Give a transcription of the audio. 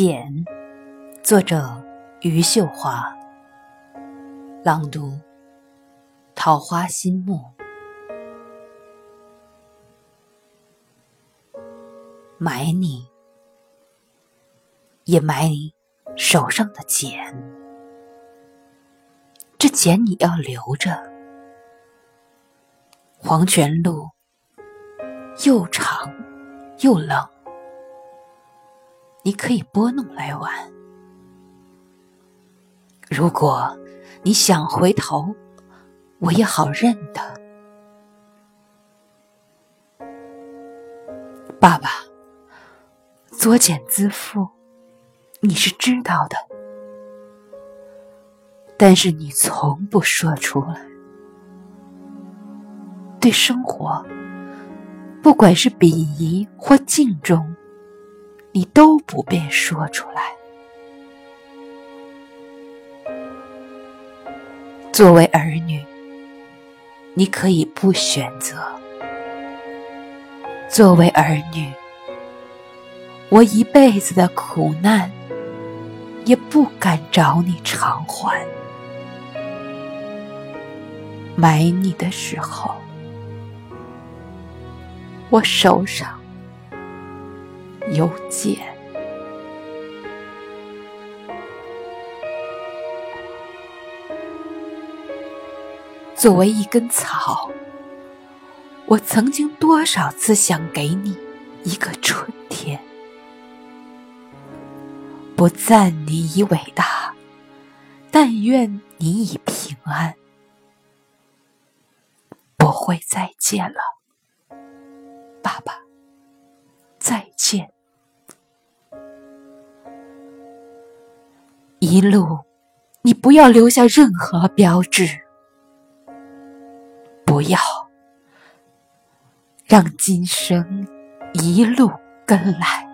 简，作者余秀华。朗读：桃花心木。埋你，也埋你手上的茧。这茧你要留着。黄泉路又长又冷。你可以拨弄来玩。如果你想回头，我也好认得。爸爸，作茧自缚，你是知道的，但是你从不说出来。对生活，不管是鄙夷或敬重。你都不便说出来。作为儿女，你可以不选择；作为儿女，我一辈子的苦难也不敢找你偿还。埋你的时候，我手上。有茧。作为一根草，我曾经多少次想给你一个春天，不赞你以伟大，但愿你已平安。不会再见了，爸爸，再见。一路，你不要留下任何标志，不要让今生一路跟来。